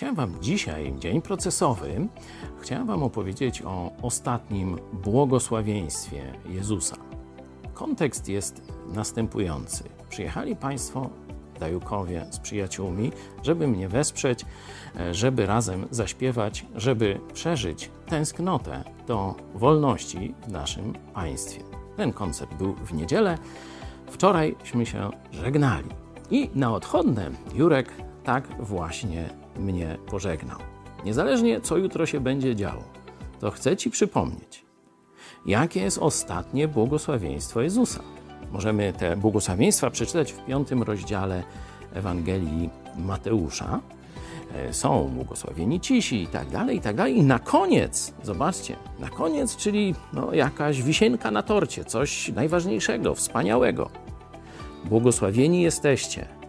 Chciałem Wam dzisiaj, dzień procesowy, chciałem Wam opowiedzieć o ostatnim błogosławieństwie Jezusa. Kontekst jest następujący. Przyjechali Państwo Dajukowie z przyjaciółmi, żeby mnie wesprzeć, żeby razem zaśpiewać, żeby przeżyć tęsknotę do wolności w naszym państwie. Ten koncert był w niedzielę. Wczorajśmy się żegnali. I na odchodne Jurek tak właśnie mnie pożegnał. Niezależnie co jutro się będzie działo, to chcę Ci przypomnieć, jakie jest ostatnie błogosławieństwo Jezusa. Możemy te błogosławieństwa przeczytać w piątym rozdziale Ewangelii Mateusza. E, są błogosławieni cisi i tak dalej, i tak dalej. I na koniec, zobaczcie, na koniec, czyli no, jakaś wisienka na torcie, coś najważniejszego, wspaniałego. Błogosławieni jesteście,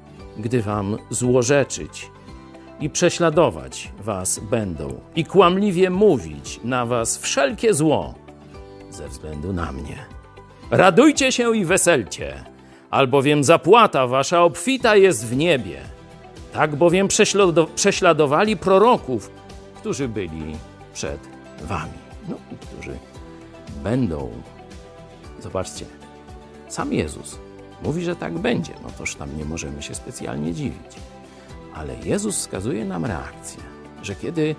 gdy wam złorzeczyć i prześladować was będą i kłamliwie mówić na was wszelkie zło ze względu na mnie. Radujcie się i weselcie, albowiem zapłata wasza obfita jest w niebie. Tak bowiem prześladowali proroków, którzy byli przed wami. No i którzy będą. Zobaczcie, sam Jezus mówi, że tak będzie. No toż tam nie możemy się specjalnie dziwić. Ale Jezus wskazuje nam reakcję, że kiedy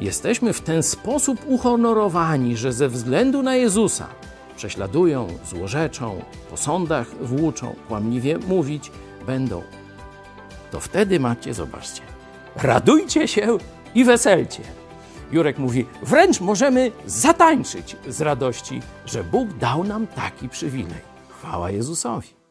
jesteśmy w ten sposób uhonorowani, że ze względu na Jezusa prześladują, złorzeczą, po sądach włóczą, kłamliwie mówić będą, to wtedy macie, zobaczcie, radujcie się i weselcie. Jurek mówi, wręcz możemy zatańczyć z radości, że Bóg dał nam taki przywilej. Chwała Jezusowi.